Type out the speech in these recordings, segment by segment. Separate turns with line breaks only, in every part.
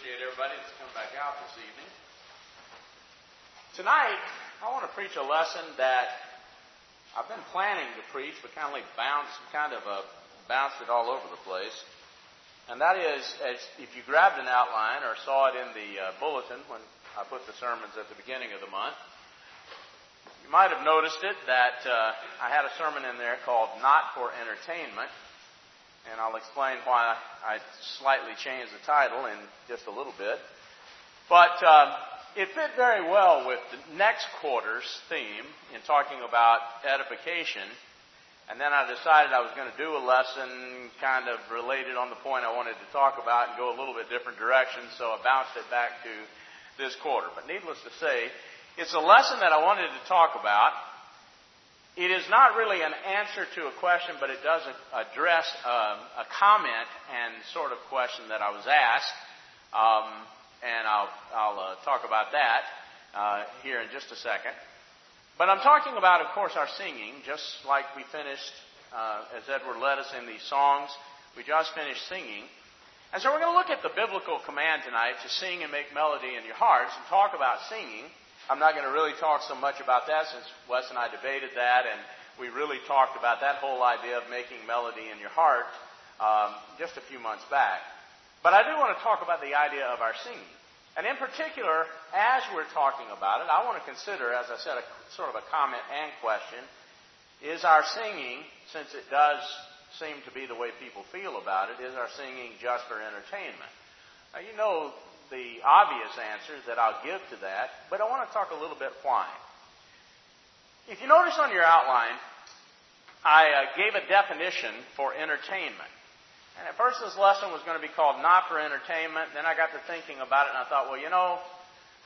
appreciate everybody that's come back out this evening. Tonight, I want to preach a lesson that I've been planning to preach, but kind of like bounced, kind of uh, bounced it all over the place. And that is, as if you grabbed an outline or saw it in the uh, bulletin when I put the sermons at the beginning of the month, you might have noticed it that uh, I had a sermon in there called "Not for Entertainment." And I'll explain why I slightly changed the title in just a little bit. But um, it fit very well with the next quarter's theme in talking about edification. And then I decided I was going to do a lesson kind of related on the point I wanted to talk about and go a little bit different direction, so I bounced it back to this quarter. But needless to say, it's a lesson that I wanted to talk about it is not really an answer to a question, but it does address um, a comment and sort of question that I was asked. Um, and I'll, I'll uh, talk about that uh, here in just a second. But I'm talking about, of course, our singing, just like we finished, uh, as Edward led us in these songs. We just finished singing. And so we're going to look at the biblical command tonight to sing and make melody in your hearts and talk about singing. I'm not going to really talk so much about that since Wes and I debated that, and we really talked about that whole idea of making melody in your heart um, just a few months back. But I do want to talk about the idea of our singing. And in particular, as we're talking about it, I want to consider, as I said, a sort of a comment and question, is our singing, since it does seem to be the way people feel about it, is our singing just for entertainment? Now, you know the obvious answer that I'll give to that, but I want to talk a little bit why. If you notice on your outline, I uh, gave a definition for entertainment. And at first this lesson was going to be called Not for Entertainment. Then I got to thinking about it and I thought, well, you know,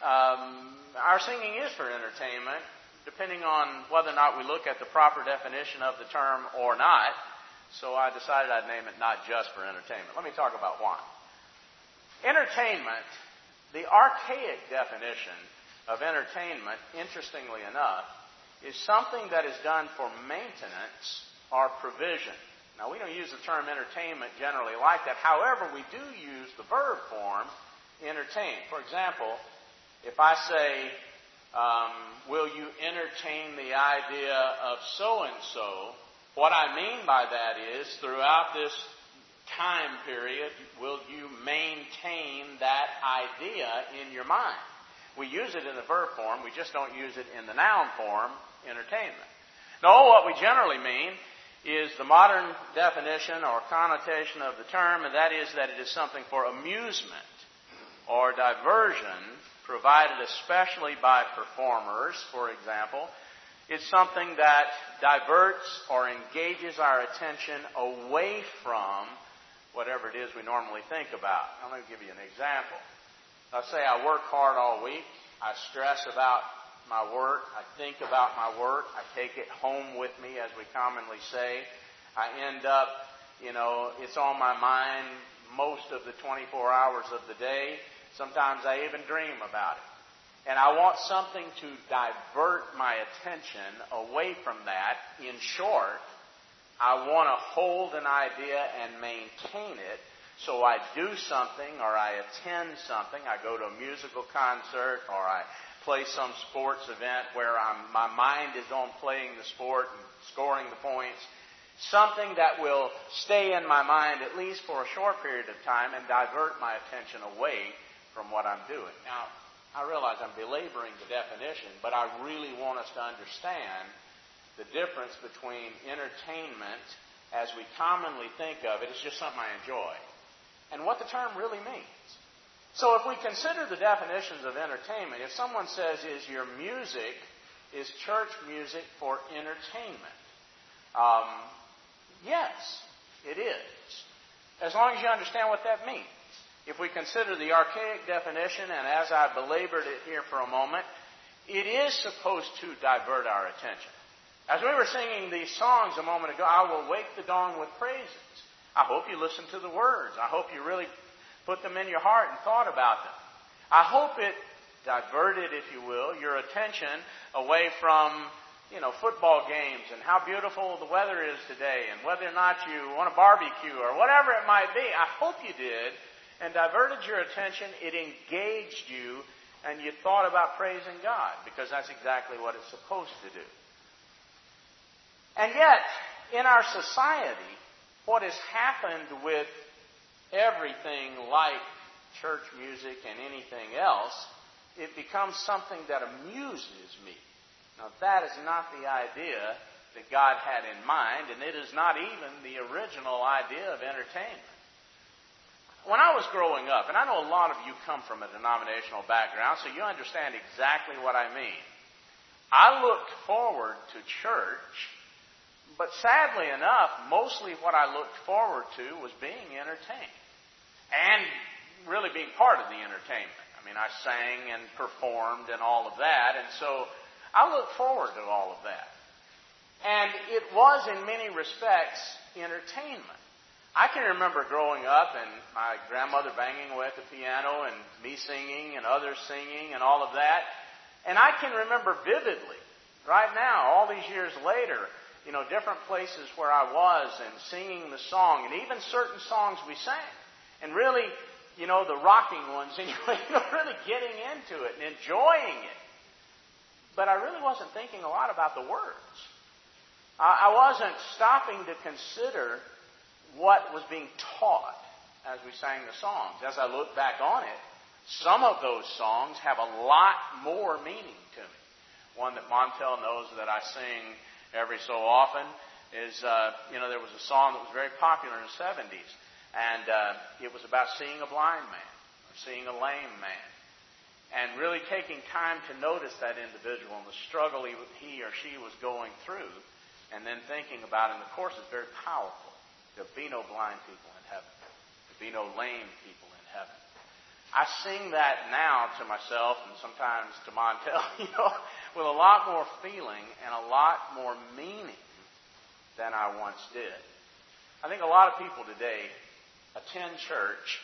um, our singing is for entertainment, depending on whether or not we look at the proper definition of the term or not. So I decided I'd name it Not Just for Entertainment. Let me talk about why. Entertainment, the archaic definition of entertainment, interestingly enough, is something that is done for maintenance or provision. Now, we don't use the term entertainment generally like that. However, we do use the verb form entertain. For example, if I say, um, Will you entertain the idea of so and so? What I mean by that is, throughout this time period will you maintain that idea in your mind? We use it in the verb form, we just don't use it in the noun form, entertainment. No, what we generally mean is the modern definition or connotation of the term, and that is that it is something for amusement or diversion provided especially by performers, for example. It's something that diverts or engages our attention away from whatever it is we normally think about. I'm going to give you an example. Let's say I work hard all week. I stress about my work. I think about my work. I take it home with me, as we commonly say. I end up, you know, it's on my mind most of the 24 hours of the day. Sometimes I even dream about it. And I want something to divert my attention away from that. In short, I want to hold an idea and maintain it. So I do something or I attend something. I go to a musical concert or I play some sports event where I'm, my mind is on playing the sport and scoring the points. Something that will stay in my mind at least for a short period of time and divert my attention away from what I'm doing. Now, I realize I'm belaboring the definition, but I really want us to understand the difference between entertainment as we commonly think of it is just something I enjoy and what the term really means. So if we consider the definitions of entertainment, if someone says, is your music, is church music for entertainment? Um, yes, it is. As long as you understand what that means. If we consider the archaic definition, and as I belabored it here for a moment, it is supposed to divert our attention. As we were singing these songs a moment ago, I will wake the dawn with praises. I hope you listened to the words. I hope you really put them in your heart and thought about them. I hope it diverted, if you will, your attention away from, you know, football games and how beautiful the weather is today and whether or not you want to barbecue or whatever it might be. I hope you did. and diverted your attention, it engaged you, and you thought about praising God, because that's exactly what it's supposed to do. And yet, in our society, what has happened with everything like church music and anything else, it becomes something that amuses me. Now, that is not the idea that God had in mind, and it is not even the original idea of entertainment. When I was growing up, and I know a lot of you come from a denominational background, so you understand exactly what I mean. I looked forward to church but sadly enough, mostly what I looked forward to was being entertained. And really being part of the entertainment. I mean, I sang and performed and all of that, and so I looked forward to all of that. And it was, in many respects, entertainment. I can remember growing up and my grandmother banging away at the piano and me singing and others singing and all of that. And I can remember vividly, right now, all these years later, you know, different places where I was and singing the song, and even certain songs we sang. And really, you know, the rocking ones, and you know, really getting into it and enjoying it. But I really wasn't thinking a lot about the words. I wasn't stopping to consider what was being taught as we sang the songs. As I look back on it, some of those songs have a lot more meaning to me. One that Montel knows that I sing every so often is, uh, you know, there was a song that was very popular in the 70s, and uh, it was about seeing a blind man or seeing a lame man. And really taking time to notice that individual and the struggle he, or she was going through, and then thinking about it. And the course is very powerful. There'll be no blind people in heaven. There'll be no lame people in heaven. I sing that now to myself and sometimes to Montel, you know, with a lot more feeling and a lot more meaning than I once did. I think a lot of people today attend church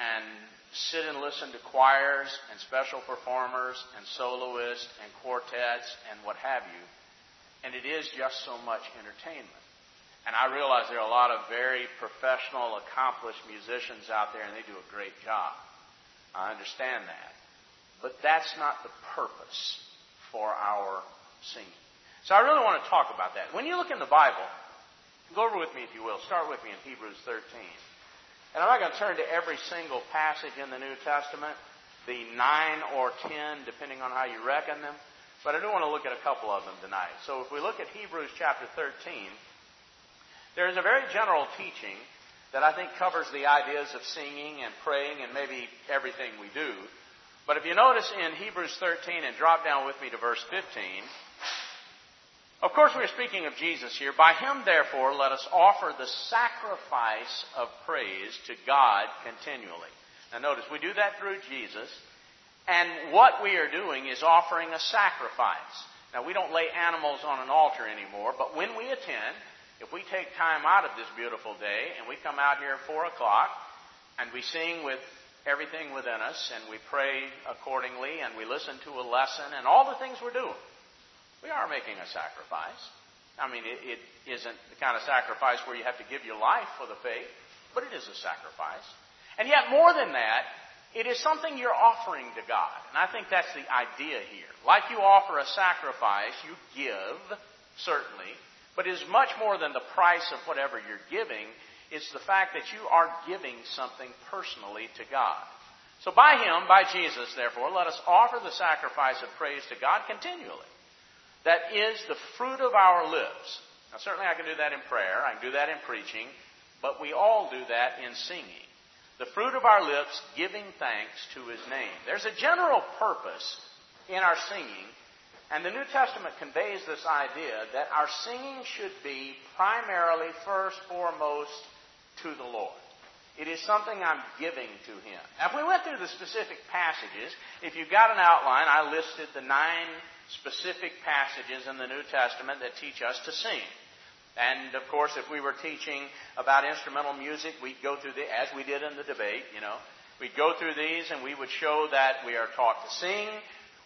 and sit and listen to choirs and special performers and soloists and quartets and what have you, and it is just so much entertainment. And I realize there are a lot of very professional, accomplished musicians out there, and they do a great job. I understand that. But that's not the purpose for our singing. So I really want to talk about that. When you look in the Bible, go over with me if you will. Start with me in Hebrews 13. And I'm not going to turn to every single passage in the New Testament, the nine or ten, depending on how you reckon them. But I do want to look at a couple of them tonight. So if we look at Hebrews chapter 13, there is a very general teaching that I think covers the ideas of singing and praying and maybe everything we do. But if you notice in Hebrews 13 and drop down with me to verse 15, of course we're speaking of Jesus here. By him, therefore, let us offer the sacrifice of praise to God continually. Now notice, we do that through Jesus, and what we are doing is offering a sacrifice. Now we don't lay animals on an altar anymore, but when we attend, if we take time out of this beautiful day and we come out here at 4 o'clock and we sing with everything within us, and we pray accordingly, and we listen to a lesson, and all the things we're doing. We are making a sacrifice. I mean, it, it isn't the kind of sacrifice where you have to give your life for the faith, but it is a sacrifice. And yet, more than that, it is something you're offering to God. And I think that's the idea here. Like you offer a sacrifice, you give, certainly, but it is much more than the price of whatever you're giving. It's the fact that you are giving something personally to God. So by Him, by Jesus, therefore, let us offer the sacrifice of praise to God continually. That is the fruit of our lips. Now, certainly I can do that in prayer, I can do that in preaching, but we all do that in singing. The fruit of our lips giving thanks to His name. There's a general purpose in our singing, and the New Testament conveys this idea that our singing should be primarily, first, foremost, to the Lord. It is something I'm giving to Him. Now, if we went through the specific passages, if you've got an outline, I listed the nine specific passages in the New Testament that teach us to sing. And of course, if we were teaching about instrumental music, we'd go through the, as we did in the debate, you know, we'd go through these and we would show that we are taught to sing,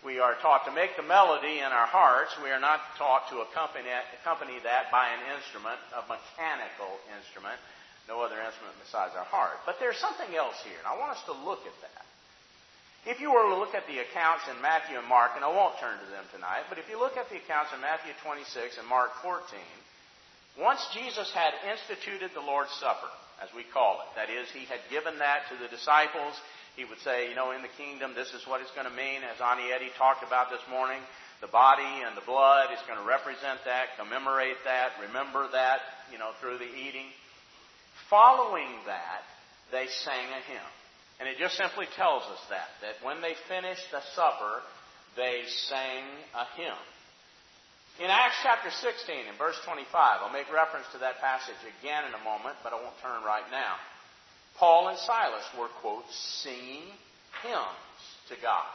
we are taught to make the melody in our hearts. We are not taught to accompany, accompany that by an instrument, a mechanical instrument No other instrument besides our heart. But there's something else here, and I want us to look at that. If you were to look at the accounts in Matthew and Mark, and I won't turn to them tonight, but if you look at the accounts in Matthew 26 and Mark 14, once Jesus had instituted the Lord's Supper, as we call it, that is, he had given that to the disciples, he would say, you know, in the kingdom, this is what it's going to mean, as Anietti talked about this morning. The body and the blood is going to represent that, commemorate that, remember that, you know, through the eating. Following that, they sang a hymn. And it just simply tells us that, that when they finished the supper, they sang a hymn. In Acts chapter 16 and verse 25, I'll make reference to that passage again in a moment, but I won't turn right now. Paul and Silas were, quote, singing hymns to God.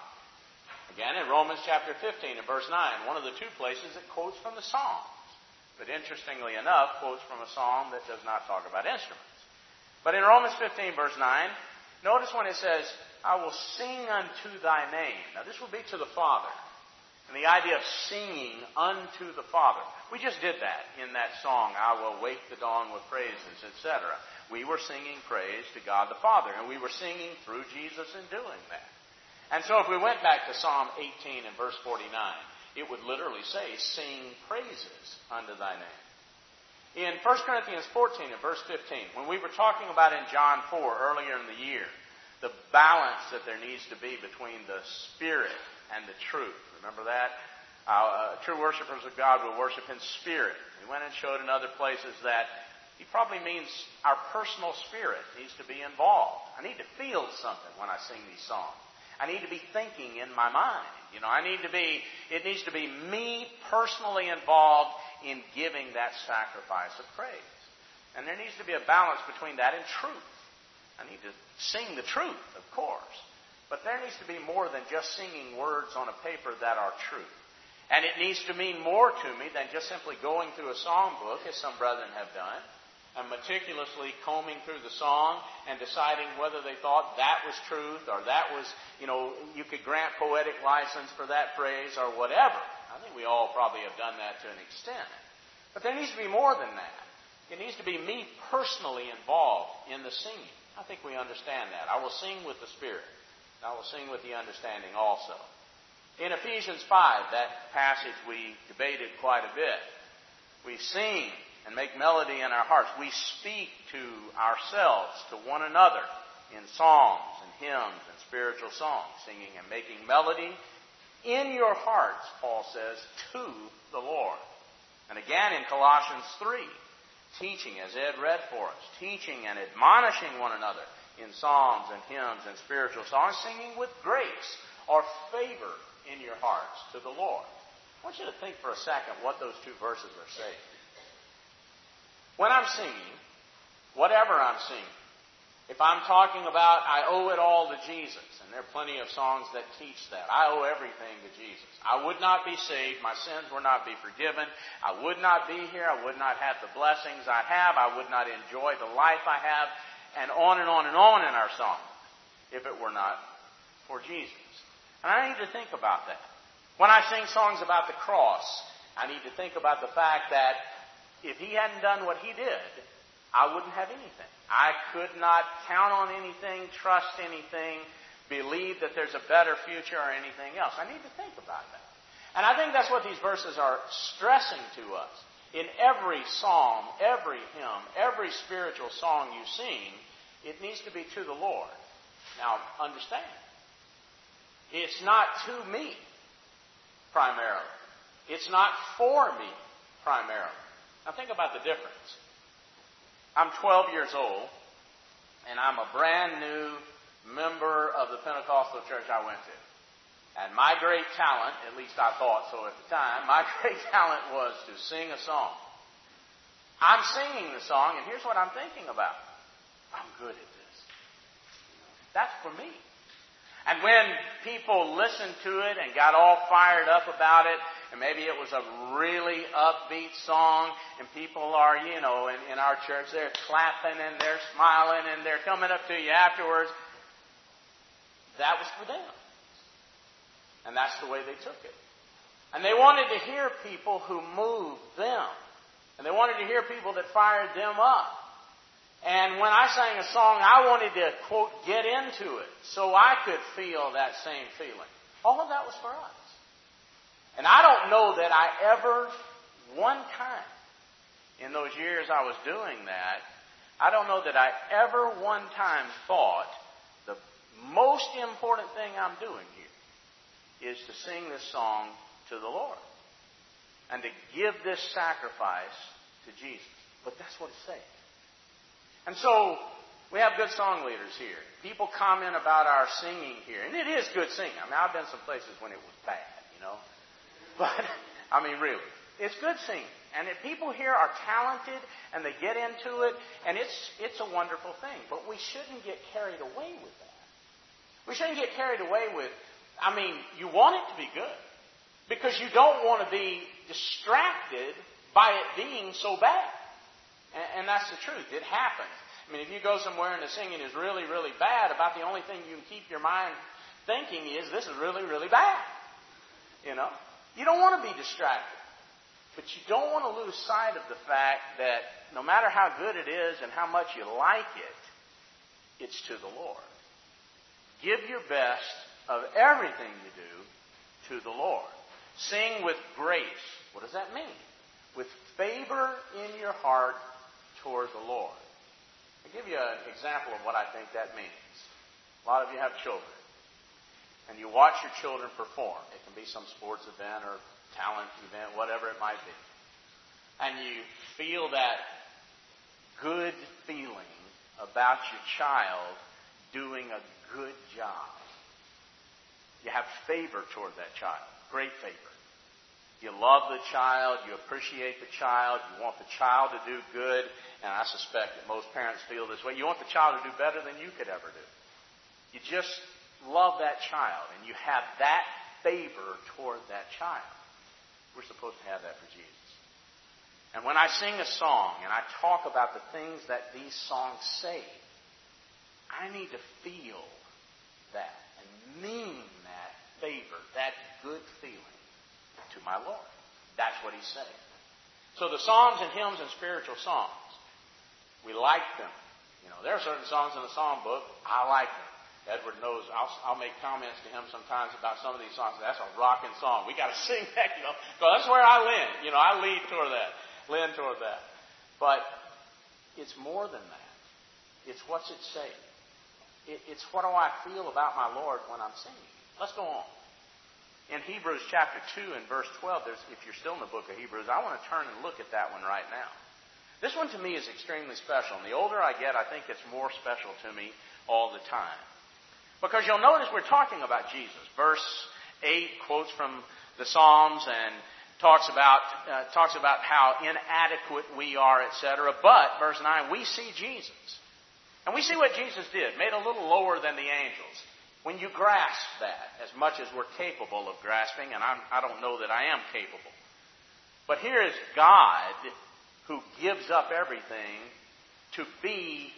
Again, in Romans chapter 15 and verse 9, one of the two places it quotes from the Psalms. But interestingly enough, quotes from a psalm that does not talk about instruments. But in Romans 15 verse 9, notice when it says, I will sing unto thy name. Now this will be to the Father. And the idea of singing unto the Father. We just did that in that song, I will wake the dawn with praises, etc. We were singing praise to God the Father, and we were singing through Jesus in doing that. And so if we went back to Psalm 18 and verse 49, it would literally say, sing praises unto thy name. In 1 Corinthians 14 and verse 15, when we were talking about in John 4 earlier in the year, the balance that there needs to be between the Spirit and the truth. Remember that? Uh, true worshippers of God will worship in spirit. He went and showed in other places that he probably means our personal spirit needs to be involved. I need to feel something when I sing these songs. I need to be thinking in my mind. You know, I need to be, it needs to be me personally involved in giving that sacrifice of praise. And there needs to be a balance between that and truth. I need to sing the truth, of course. But there needs to be more than just singing words on a paper that are true. And it needs to mean more to me than just simply going through a song book, as some brethren have done, and meticulously combing through the song and deciding whether they thought that was truth or that was, you know, you could grant poetic license for that phrase or whatever. I think we all probably have done that to an extent. But there needs to be more than that. It needs to be me personally involved in the singing. I think we understand that. I will sing with the Spirit. I will sing with the understanding also. In Ephesians 5, that passage we debated quite a bit. We sing and make melody in our hearts. We speak to ourselves, to one another, in psalms and hymns and spiritual songs, singing and making melody in your hearts, Paul says, to the Lord. And again in Colossians 3, teaching, as Ed read for us, teaching and admonishing one another in psalms and hymns and spiritual songs, singing with grace or favor in your hearts to the Lord. I want you to think for a second what those two verses are saying. When I'm singing, whatever I'm singing, if I'm talking about I owe it all to Jesus, and there are plenty of songs that teach that. I owe everything to Jesus. I would not be saved. My sins would not be forgiven. I would not be here. I would not have the blessings I have. I would not enjoy the life I have and on and on and on in our songs if it were not for Jesus. And I need to think about that. When I sing songs about the cross, I need to think about the fact that if he hadn't done what he did, I wouldn't have anything. I could not count on anything, trust anything, believe that there's a better future or anything else. I need to think about that. And I think that's what these verses are stressing to us in every psalm, every hymn, every spiritual song you sing, it needs to be to the Lord. Now, understand, it's not to me primarily. It's not for me primarily. Now, think about the difference. I'm 12 years old, and I'm a brand new member of the Pentecostal church I went to. And my great talent, at least I thought so at the time, my great talent was to sing a song. I'm singing the song, and here's what I'm thinking about. I'm good at this. That's for me. And when people listened to it and got all fired up about it, and maybe it was a really upbeat song, and people are, you know, in, in our church, they're clapping and they're smiling and they're coming up to you afterwards, that was for them. And that's the way they took it. And they wanted to hear people who moved them. And they wanted to hear people that fired them up. And when I sang a song, I wanted to, quote, get into it so I could feel that same feeling. All of that was for us. And I don't know that I ever, one time, in those years I was doing that, I don't know that I ever one time thought the most important thing I'm doing here is to sing this song to the Lord and to give this sacrifice to Jesus. But that's what it's saying. And so we have good song leaders here. People comment about our singing here, and it is good singing. I mean, I've been some places when it was bad, you know. But I mean, really, it's good singing. And if people here are talented and they get into it, and it's it's a wonderful thing. But we shouldn't get carried away with that. We shouldn't get carried away with. I mean, you want it to be good because you don't want to be distracted by it being so bad. And, and that's the truth. It happens. I mean, if you go somewhere and the singing is really, really bad, about the only thing you can keep your mind thinking is, this is really, really bad. You know? You don't want to be distracted. But you don't want to lose sight of the fact that no matter how good it is and how much you like it, it's to the Lord. Give your best of everything you do to the Lord. Sing with grace. What does that mean? With favor in your heart toward the Lord. I'll give you an example of what I think that means. A lot of you have children. And you watch your children perform. It can be some sports event or talent event, whatever it might be. And you feel that good feeling about your child doing a good job. You have favor toward that child. Great favor. You love the child, you appreciate the child, you want the child to do good, and I suspect that most parents feel this way. You want the child to do better than you could ever do. You just love that child, and you have that favor toward that child. We're supposed to have that for Jesus. And when I sing a song and I talk about the things that these songs say, I need to feel that and mean that favor, that good feeling to my Lord. That's what he's saying. So the psalms and hymns and spiritual songs, we like them. You know, there are certain songs in the psalm book I like them. Edward knows. I'll, I'll make comments to him sometimes about some of these songs. That's a rocking song. We got to sing that, you know, that's where I lean. You know, I lead toward that, lean toward that. But it's more than that. It's what's it say. It, it's what do I feel about my Lord when I'm singing. Let's go on in Hebrews chapter 2 and verse 12, if you're still in the book of Hebrews, I want to turn and look at that one right now. This one to me is extremely special. And the older I get, I think it's more special to me all the time. Because you'll notice we're talking about Jesus. Verse 8 quotes from the Psalms and talks about, uh, talks about how inadequate we are, etc. But, verse 9, we see Jesus. And we see what Jesus did, made a little lower than the angels. When you grasp that, as much as we're capable of grasping, and I'm, I do not know that I am capable, but here is God who gives up everything to be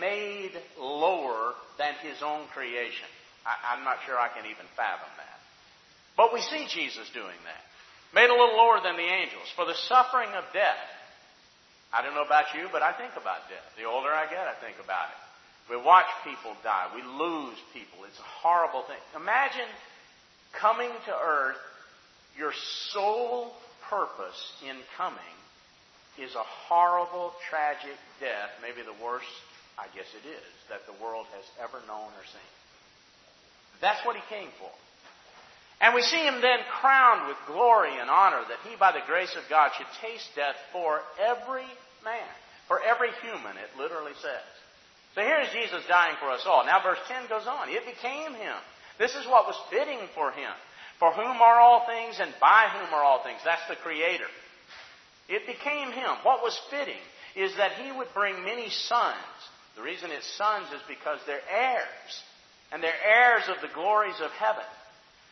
made lower than his own creation. I, I'm not sure I can even fathom that. But we see Jesus doing that. Made a little lower than the angels for the suffering of death. I don't know about you, but I think about death. The older I get, I think about it. We watch people die. We lose people. It's a horrible thing. Imagine coming to earth, your sole purpose in coming is a horrible, tragic death, maybe the worst, I guess it is, that the world has ever known or seen. That's what he came for. And we see him then crowned with glory and honor that he, by the grace of God, should taste death for every man, for every human, it literally says. So here's Jesus dying for us all. Now verse 10 goes on. It became him. This is what was fitting for him. For whom are all things and by whom are all things. That's the Creator. It became him. What was fitting is that he would bring many sons. The reason it's sons is because they're heirs. And they're heirs of the glories of heaven.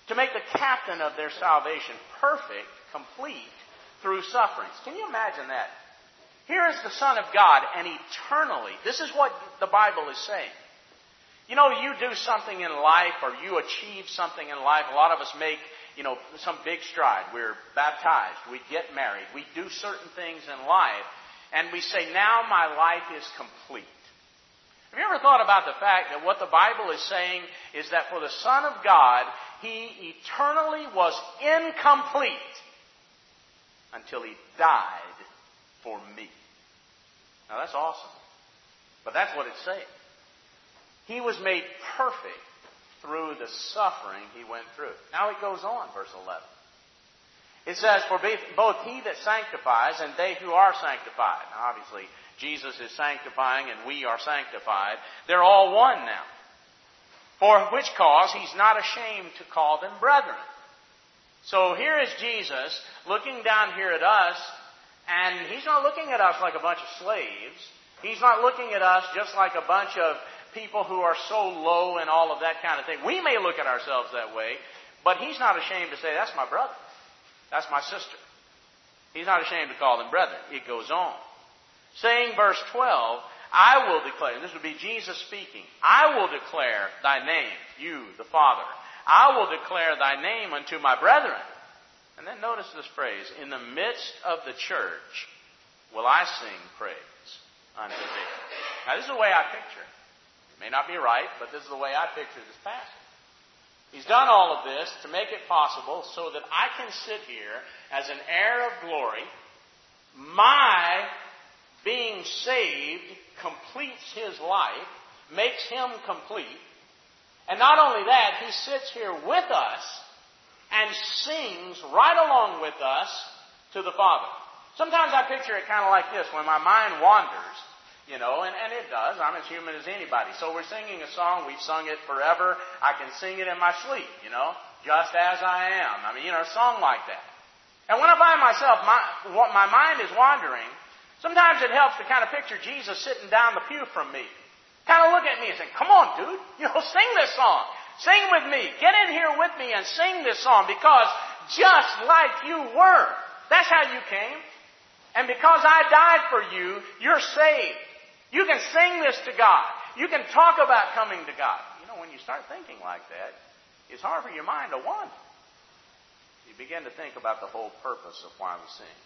To make the captain of their salvation perfect, complete, through sufferings. Can you imagine that? Here is the Son of God, and eternally, this is what the Bible is saying. You know, you do something in life or you achieve something in life. A lot of us make, you know, some big stride. We're baptized. We get married. We do certain things in life. and we say, now my life is complete. Have you ever thought about the fact that what the Bible is saying is that for the Son of God, He eternally was incomplete until He died for me. Now that's awesome. But that's what it's saying. He was made perfect through the suffering He went through. Now it goes on, verse 11. It says, For both he that sanctifies and they who are sanctified. Now, obviously, Jesus is sanctifying and we are sanctified. They're all one now. For which cause he's not ashamed to call them brethren. So here is Jesus looking down here at us, and he's not looking at us like a bunch of slaves. He's not looking at us just like a bunch of people who are so low and all of that kind of thing. We may look at ourselves that way, but he's not ashamed to say, that's my brother. That's my sister. He's not ashamed to call them brethren. It goes on. Saying, verse 12, I will declare, this would be Jesus speaking, I will declare thy name, you, the Father. I will declare thy name unto my brethren. And then notice this phrase, in the midst of the church will I sing praise unto thee. Now this is the way I picture it. It may not be right, but this is the way I picture this passage. He's done all of this to make it possible so that I can sit here as an heir of glory. My being saved completes his life, makes him complete. And not only that, he sits here with us and sings right along with us to the Father. Sometimes I picture it kind of like this when my mind wanders you know, and, and it does. I'm as human as anybody. So we're singing a song. We've sung it forever. I can sing it in my sleep, you know, just as I am. I mean, you know, a song like that. And when I find myself, my, my mind is wandering, sometimes it helps to kind of picture Jesus sitting down the pew from me. Kind of look at me and say, come on, dude, you know, sing this song. Sing with me. Get in here with me and sing this song because just like you were, that's how you came. And because I died for you, you're saved. You can sing this to God. You can talk about coming to God. You know, when you start thinking like that, it's hard for your mind to wander. You begin to think about the whole purpose of why we sing.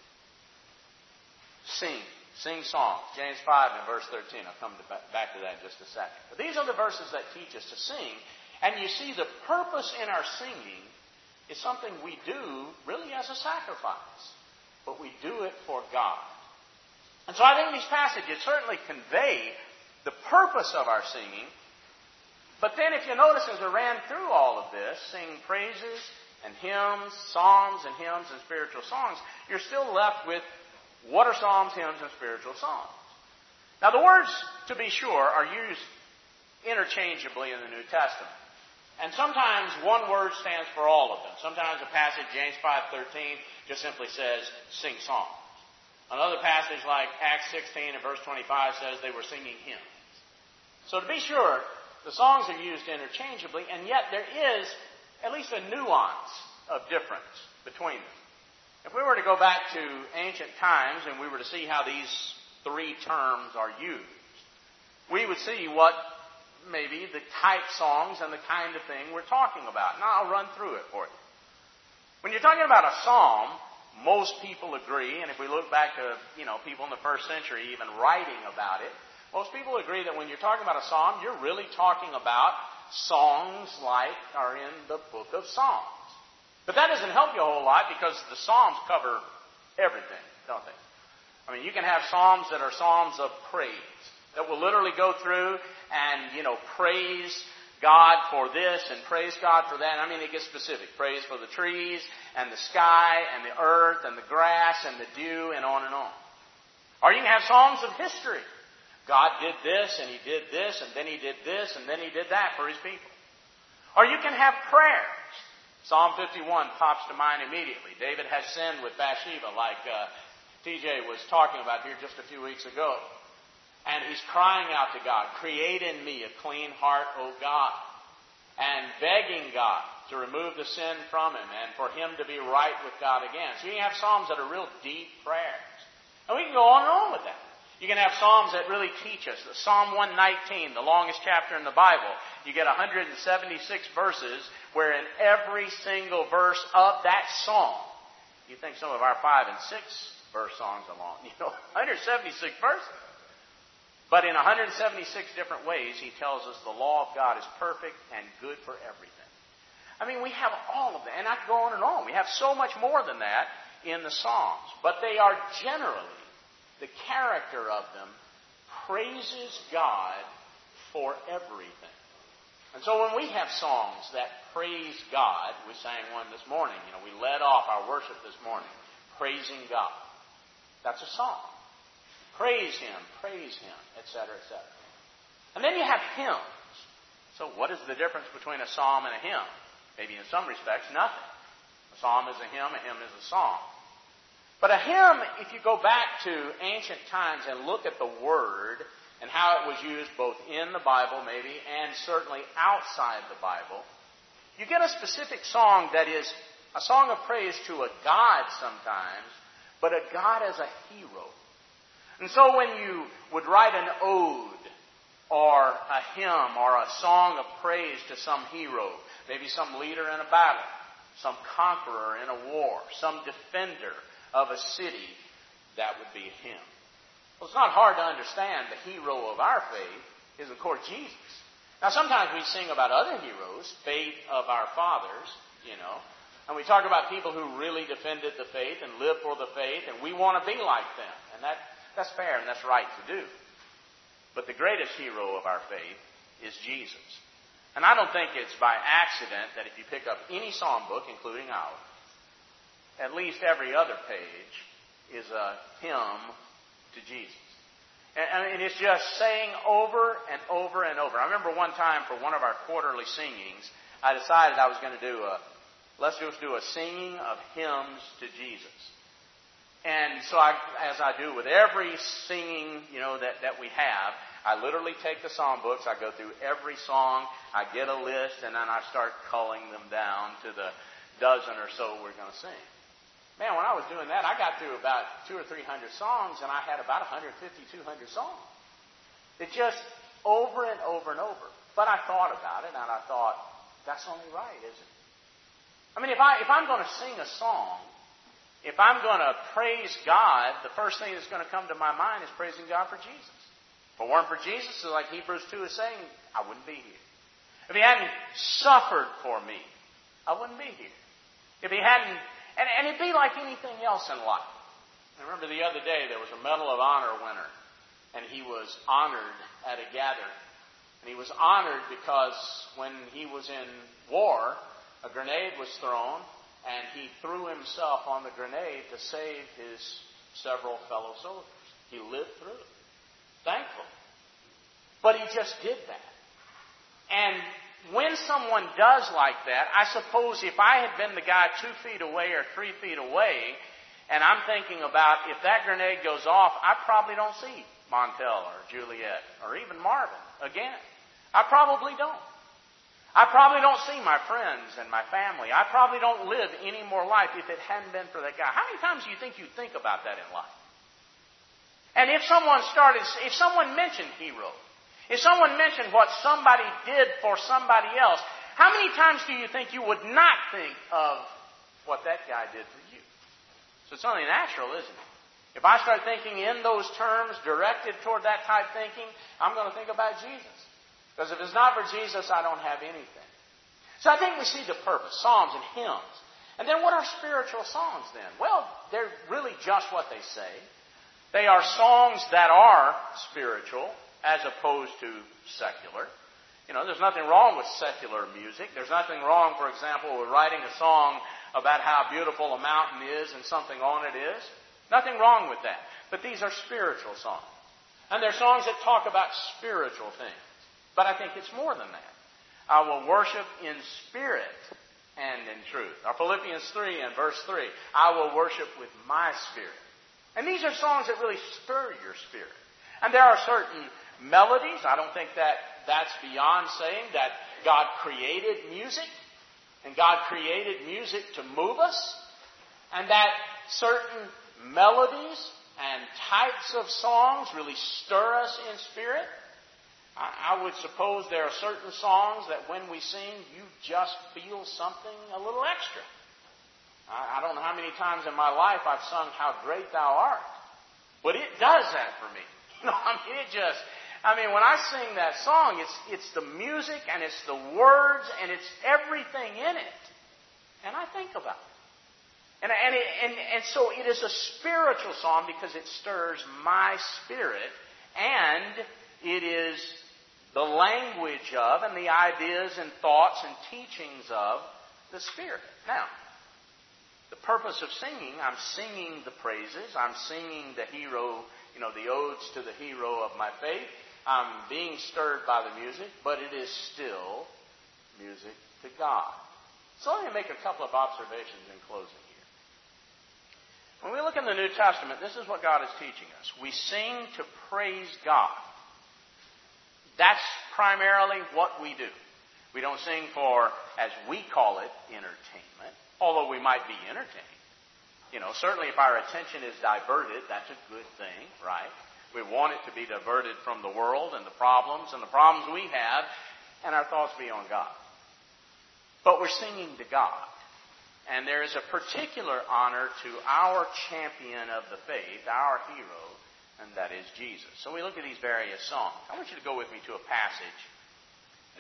Sing. Sing songs. James 5 and verse 13. I'll come to back to that in just a second. But these are the verses that teach us to sing. And you see, the purpose in our singing is something we do really as a sacrifice. But we do it for God. And so I think these passages certainly convey the purpose of our singing. But then if you notice as we ran through all of this, sing praises and hymns, psalms and hymns and spiritual songs, you're still left with what are psalms, hymns, and spiritual songs? Now the words, to be sure, are used interchangeably in the New Testament. And sometimes one word stands for all of them. Sometimes a passage, James 5.13, just simply says, sing songs. Another passage like Acts 16 and verse 25 says they were singing hymns. So to be sure, the songs are used interchangeably, and yet there is at least a nuance of difference between them. If we were to go back to ancient times and we were to see how these three terms are used, we would see what maybe the type songs and the kind of thing we're talking about. Now I'll run through it for you. When you're talking about a psalm, most people agree, and if we look back to, you know, people in the first century even writing about it, most people agree that when you're talking about a psalm, you're really talking about songs like are in the book of Psalms. But that doesn't help you a whole lot because the Psalms cover everything, don't they? I mean, you can have Psalms that are Psalms of praise that will literally go through and, you know, praise God for this and praise God for that. I mean, it gets specific. Praise for the trees and the sky and the earth and the grass and the dew and on and on. Or you can have Psalms of history. God did this and He did this and then He did this and then He did that for His people. Or you can have prayers. Psalm 51 pops to mind immediately. David has sinned with Bathsheba like uh, TJ was talking about here just a few weeks ago. And he's crying out to God, create in me a clean heart, O God. And begging God to remove the sin from him and for him to be right with God again. So you have Psalms that are real deep prayers. And we can go on and on with that. You can have Psalms that really teach us. The Psalm 119, the longest chapter in the Bible, you get 176 verses where in every single verse of that psalm, you think some of our five and six verse songs are long. You know, 176 verses. But in 176 different ways, he tells us the law of God is perfect and good for everything. I mean, we have all of that, and I could go on and on. We have so much more than that in the Psalms. But they are generally, the character of them praises God for everything. And so when we have songs that praise God, we sang one this morning, you know, we led off our worship this morning, praising God. That's a song. Praise Him, praise Him, etc., etc. And then you have hymns. So what is the difference between a psalm and a hymn? Maybe in some respects, nothing. A psalm is a hymn, a hymn is a song. But a hymn, if you go back to ancient times and look at the word and how it was used both in the Bible, maybe, and certainly outside the Bible, you get a specific song that is a song of praise to a God sometimes, but a God as a hero. And so when you would write an ode or a hymn or a song of praise to some hero, maybe some leader in a battle, some conqueror in a war, some defender of a city, that would be him. Well, it's not hard to understand the hero of our faith is, of course, Jesus. Now, sometimes we sing about other heroes, faith of our fathers, you know, and we talk about people who really defended the faith and lived for the faith, and we want to be like them. And that, that's fair and that's right to do. But the greatest hero of our faith is Jesus. And I don't think it's by accident that if you pick up any psalm book, including ours, at least every other page is a hymn to Jesus. And, and it's just saying over and over and over. I remember one time for one of our quarterly singings, I decided I was going to do a, let's just do a singing of hymns to Jesus. And so I, as I do with every singing, you know, that, that we have, I literally take the psalm books, I go through every song, I get a list, and then I start culling them down to the dozen or so we're going to sing. Man, when I was doing that, I got through about two or three hundred songs, and I had about 150, 200 songs. It just over and over and over. But I thought about it, and I thought, that's only right, isn't it? I mean, if, I, if I'm going to sing a song, if I'm going to praise God, the first thing that's going to come to my mind is praising God for Jesus. If it weren't for Jesus, like Hebrews 2 is saying, I wouldn't be here. If he hadn't suffered for me, I wouldn't be here. If he hadn't and, and it'd be like anything else in life. I remember the other day there was a Medal of Honor winner, and he was honored at a gathering. And he was honored because when he was in war, a grenade was thrown, and he threw himself on the grenade to save his several fellow soldiers. He lived through it. Thankful. But he just did that. And when someone does like that, I suppose if I had been the guy two feet away or three feet away, and I'm thinking about if that grenade goes off, I probably don't see Montel or Juliet or even Marvin again. I probably don't. I probably don't see my friends and my family. I probably don't live any more life if it hadn't been for that guy. How many times do you think you think about that in life? And if someone started, if someone mentioned heroes, if someone mentioned what somebody did for somebody else, how many times do you think you would not think of what that guy did for you? So it's only natural, isn't it? If I start thinking in those terms, directed toward that type of thinking, I'm going to think about Jesus. Because if it's not for Jesus, I don't have anything. So I think we see the purpose, psalms and hymns. And then what are spiritual songs then? Well, they're really just what they say. They are songs that are spiritual as opposed to secular. You know, there's nothing wrong with secular music. There's nothing wrong, for example, with writing a song about how beautiful a mountain is and something on it is. Nothing wrong with that. But these are spiritual songs. And they're songs that talk about spiritual things. But I think it's more than that. I will worship in spirit and in truth. Our Philippians 3 and verse 3. I will worship with my spirit. And these are songs that really stir your spirit. And there are certain melodies. I don't think that that's beyond saying that God created music and God created music to move us and that certain melodies and types of songs really stir us in spirit. I, would suppose there are certain songs that when we sing, you just feel something a little extra. I, I don't know how many times in my life I've sung How Great Thou Art. But it does that for me. I mean, it just, I mean, when I sing that song, it's, it's the music and it's the words and it's everything in it. And I think about it. And, and, it, and, and so it is a spiritual song because it stirs my spirit and it is the language of and the ideas and thoughts and teachings of the Spirit. Now, the purpose of singing, I'm singing the praises, I'm singing the hero you know, the odes to the hero of my faith. I'm being stirred by the music, but it is still music to God. So let me make a couple of observations in closing here. When we look in the New Testament, this is what God is teaching us. We sing to praise God. That's primarily what we do. We don't sing for, as we call it, entertainment, although we might be entertained. You know, certainly if our attention is diverted, that's a good thing, right? We want it to be diverted from the world and the problems and the problems we have and our thoughts be on God. But we're singing to God. And there is a particular honor to our champion of the faith, our hero, and that is Jesus. So we look at these various songs. I want you to go with me to a passage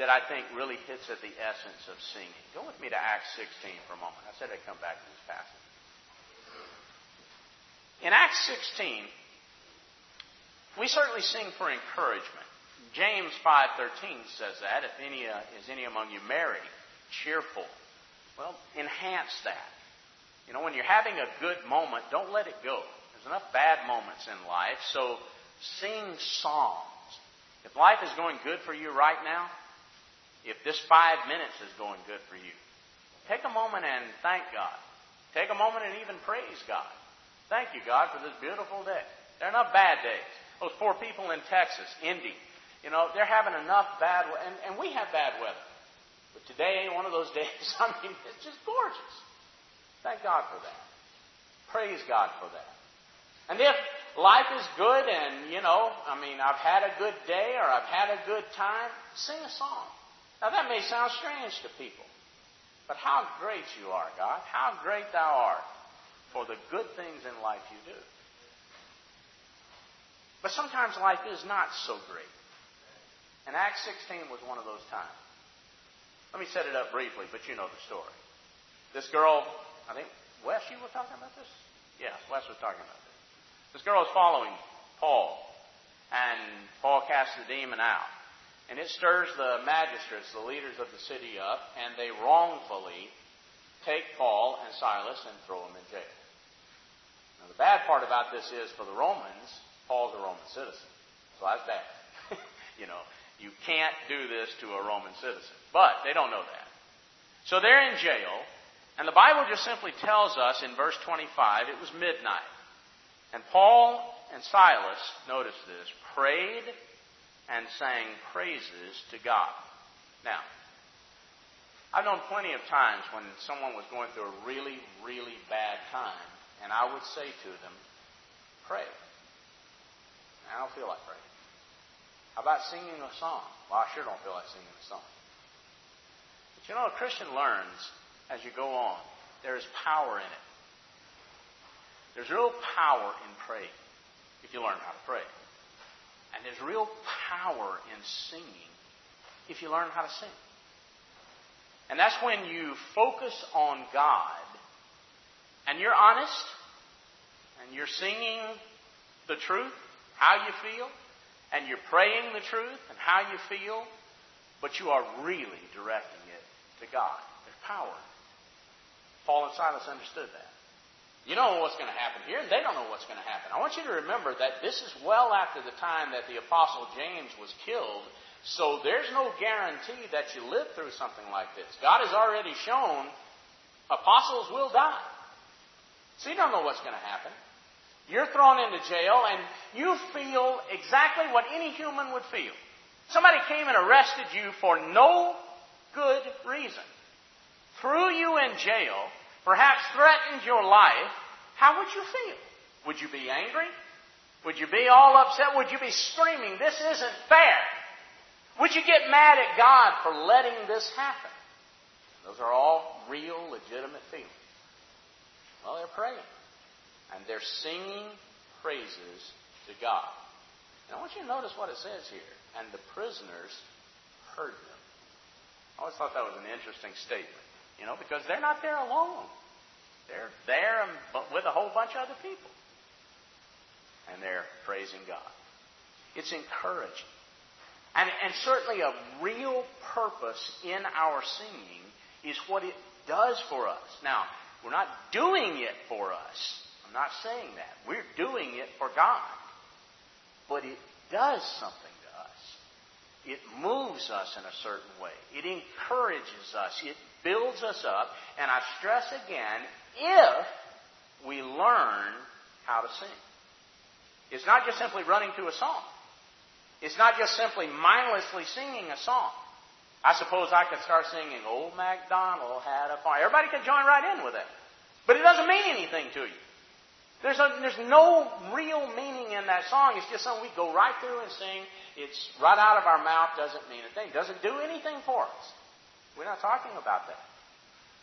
that I think really hits at the essence of singing. Go with me to Acts 16 for a moment. I said I'd come back to this passage. In Acts 16, we certainly sing for encouragement. James 5:13 says that if any uh, is any among you merry, cheerful, well, enhance that. You know, when you're having a good moment, don't let it go. There's enough bad moments in life, so sing songs. If life is going good for you right now, if this five minutes is going good for you, take a moment and thank God. Take a moment and even praise God. Thank you, God, for this beautiful day. There are not bad days. Those poor people in Texas, Indy, you know, they're having enough bad weather. And, and we have bad weather. But today ain't one of those days. I mean, it's just gorgeous. Thank God for that. Praise God for that. And if life is good and, you know, I mean, I've had a good day or I've had a good time, sing a song. Now that may sound strange to people. But how great you are, God. How great thou art for the good things in life you do. But sometimes life is not so great. And Acts 16 was one of those times. Let me set it up briefly, but you know the story. This girl, I think, Wes, you were talking about this? Yes, Wes was talking about this. This girl is following Paul, and Paul casts the demon out. And it stirs the magistrates, the leaders of the city up, and they wrongfully take Paul and Silas and throw them in jail. Now, the bad part about this is for the Romans, Paul's a Roman citizen. So that's bad. you know, you can't do this to a Roman citizen. But they don't know that. So they're in jail, and the Bible just simply tells us in verse 25 it was midnight. And Paul and Silas, notice this, prayed and sang praises to God. Now, I've known plenty of times when someone was going through a really, really bad time and I would say to them, pray. I don't feel like praying. How about singing a song? Well, I sure don't feel like singing a song. But you know, a Christian learns as you go on. There is power in it. There's real power in praying if you learn how to pray. And there's real power in singing if you learn how to sing. And that's when you focus on God and you're honest, and you're singing the truth, how you feel, and you're praying the truth and how you feel, but you are really directing it to God. There's power. Paul and Silas understood that. You don't know what's going to happen here, and they don't know what's going to happen. I want you to remember that this is well after the time that the Apostle James was killed, so there's no guarantee that you live through something like this. God has already shown apostles will die. So you don't know what's going to happen. You're thrown into jail and you feel exactly what any human would feel. Somebody came and arrested you for no good reason, threw you in jail, perhaps threatened your life. How would you feel? Would you be angry? Would you be all upset? Would you be screaming, This isn't fair? Would you get mad at God for letting this happen? Those are all real, legitimate feelings. Well, they're praying. And they're singing praises to God. And I want you to notice what it says here. And the prisoners heard them. I always thought that was an interesting statement. You know, because they're not there alone. They're there with a whole bunch of other people. And they're praising God. It's encouraging. And, and certainly a real purpose in our singing is what it does for us. Now, we're not doing it for us. Not saying that. We're doing it for God. But it does something to us. It moves us in a certain way. It encourages us. It builds us up. And I stress again, if we learn how to sing. It's not just simply running through a song. It's not just simply mindlessly singing a song. I suppose I could start singing Old MacDonald had a farm. Everybody could join right in with it. But it doesn't mean anything to you. There's, a, there's no real meaning in that song. It's just something we go right through and sing. It's right out of our mouth, doesn't mean a thing. Doesn't do anything for us. We're not talking about that.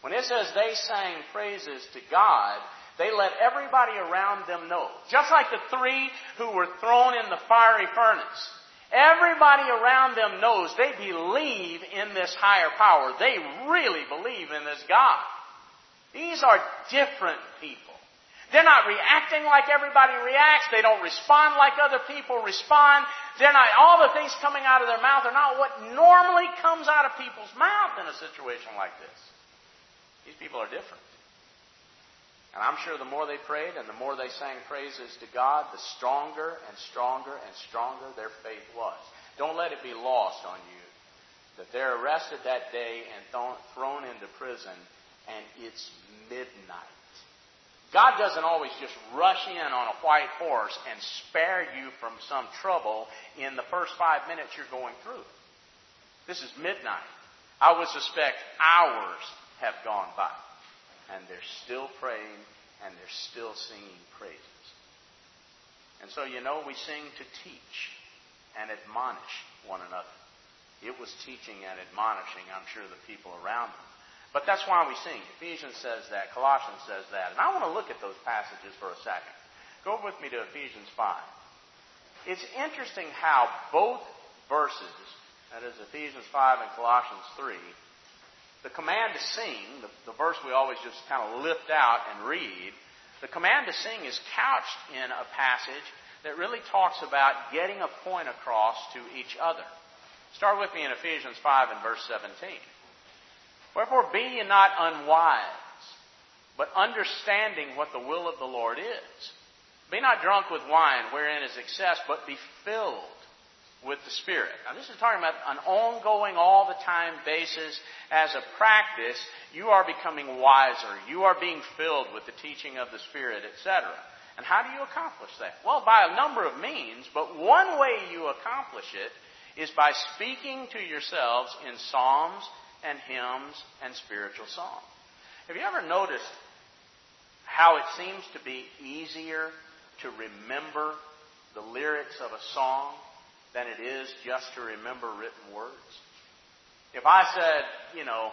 When it says they sang praises to God, they let everybody around them know. Just like the three who were thrown in the fiery furnace. Everybody around them knows they believe in this higher power. They really believe in this God. These are different people. They're not reacting like everybody reacts. They don't respond like other people respond. They're not, all the things coming out of their mouth are not what normally comes out of people's mouth in a situation like this. These people are different. And I'm sure the more they prayed and the more they sang praises to God, the stronger and stronger and stronger their faith was. Don't let it be lost on you that they're arrested that day and thrown into prison, and it's midnight. God doesn't always just rush in on a white horse and spare you from some trouble in the first five minutes you're going through. This is midnight. I would suspect hours have gone by and they're still praying and they're still singing praises. And so, you know, we sing to teach and admonish one another. It was teaching and admonishing, I'm sure, the people around them. But that's why we sing. Ephesians says that. Colossians says that. And I want to look at those passages for a second. Go with me to Ephesians 5. It's interesting how both verses, that is Ephesians 5 and Colossians 3, the command to sing, the, the verse we always just kind of lift out and read, the command to sing is couched in a passage that really talks about getting a point across to each other. Start with me in Ephesians 5 and verse 17. Wherefore be ye not unwise, but understanding what the will of the Lord is. Be not drunk with wine wherein is excess, but be filled with the Spirit. Now, this is talking about an ongoing, all the time basis. As a practice, you are becoming wiser. You are being filled with the teaching of the Spirit, etc. And how do you accomplish that? Well, by a number of means, but one way you accomplish it is by speaking to yourselves in psalms and hymns and spiritual songs. Have you ever noticed how it seems to be easier to remember the lyrics of a song than it is just to remember written words. If I said, you know,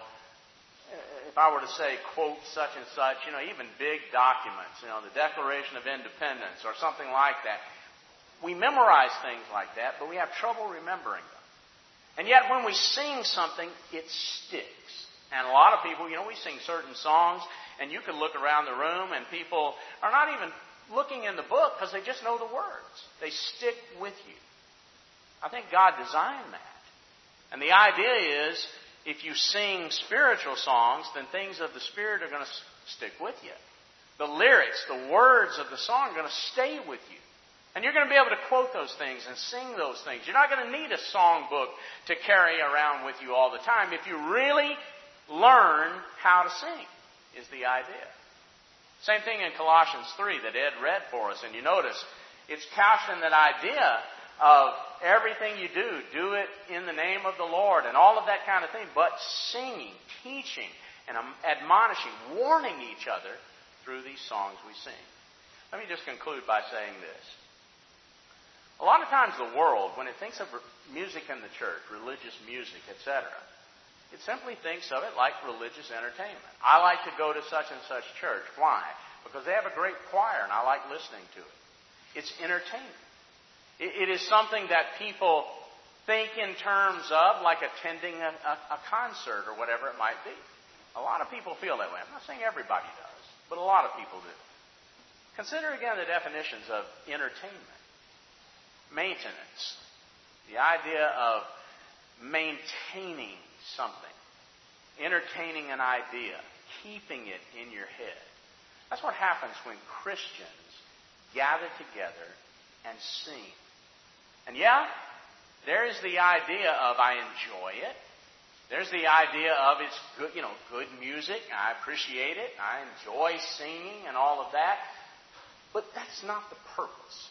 if I were to say, quote such and such, you know, even big documents, you know, the Declaration of Independence or something like that, we memorize things like that, but we have trouble remembering them. And yet when we sing something, it sticks. And a lot of people, you know, we sing certain songs, and you can look around the room, and people are not even looking in the book because they just know the words. They stick with you. I think God designed that. And the idea is if you sing spiritual songs, then things of the Spirit are going to stick with you. The lyrics, the words of the song are going to stay with you. And you're going to be able to quote those things and sing those things. You're not going to need a songbook to carry around with you all the time if you really learn how to sing, is the idea. Same thing in Colossians 3 that Ed read for us. And you notice it's couched in that idea of everything you do, do it in the name of the Lord and all of that kind of thing, but singing, teaching, and admonishing, warning each other through these songs we sing. Let me just conclude by saying this. A lot of times the world, when it thinks of music in the church, religious music, etc., it simply thinks of it like religious entertainment. I like to go to such and such church. Why? because they have a great choir and I like listening to it. It's entertainment. It, it is something that people think in terms of like attending a, a, a concert or whatever it might be. A lot of people feel that way. I'm not saying everybody does, but a lot of people do. Consider again the definitions of entertainment. Maintenance. The idea of maintaining something. Entertaining an idea. Keeping it in your head. That's what happens when Christians gather together and sing. And yeah, there is the idea of I enjoy it. There's the idea of it's good, you know, good music. I appreciate it. I enjoy singing and all of that. But that's not the purpose.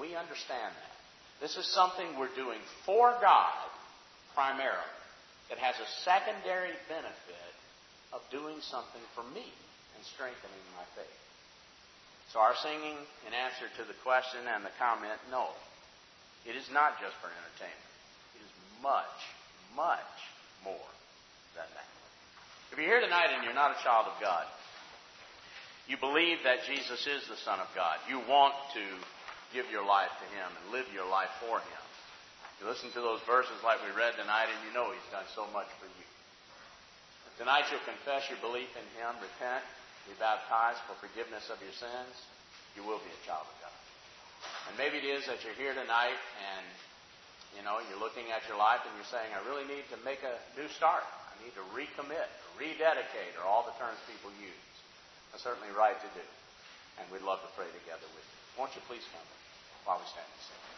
We understand that. This is something we're doing for God primarily It has a secondary benefit of doing something for me and strengthening my faith. So our singing, in answer to the question and the comment, no. It is not just for entertainment. It is much, much more than that. If you're here tonight and you're not a child of God, you believe that Jesus is the Son of God. You want to give your life to Him and live your life for Him. You listen to those verses like we read tonight and you know He's done so much for you. Tonight you'll confess your belief in Him, repent, be baptized for forgiveness of your sins, you will be a child of God. And maybe it is that you're here tonight and you know you're looking at your life and you're saying, I really need to make a new start. I need to recommit, rededicate, or all the terms people use. That's certainly right to do. And we'd love to pray together with you. Won't you please come while we stand and sing?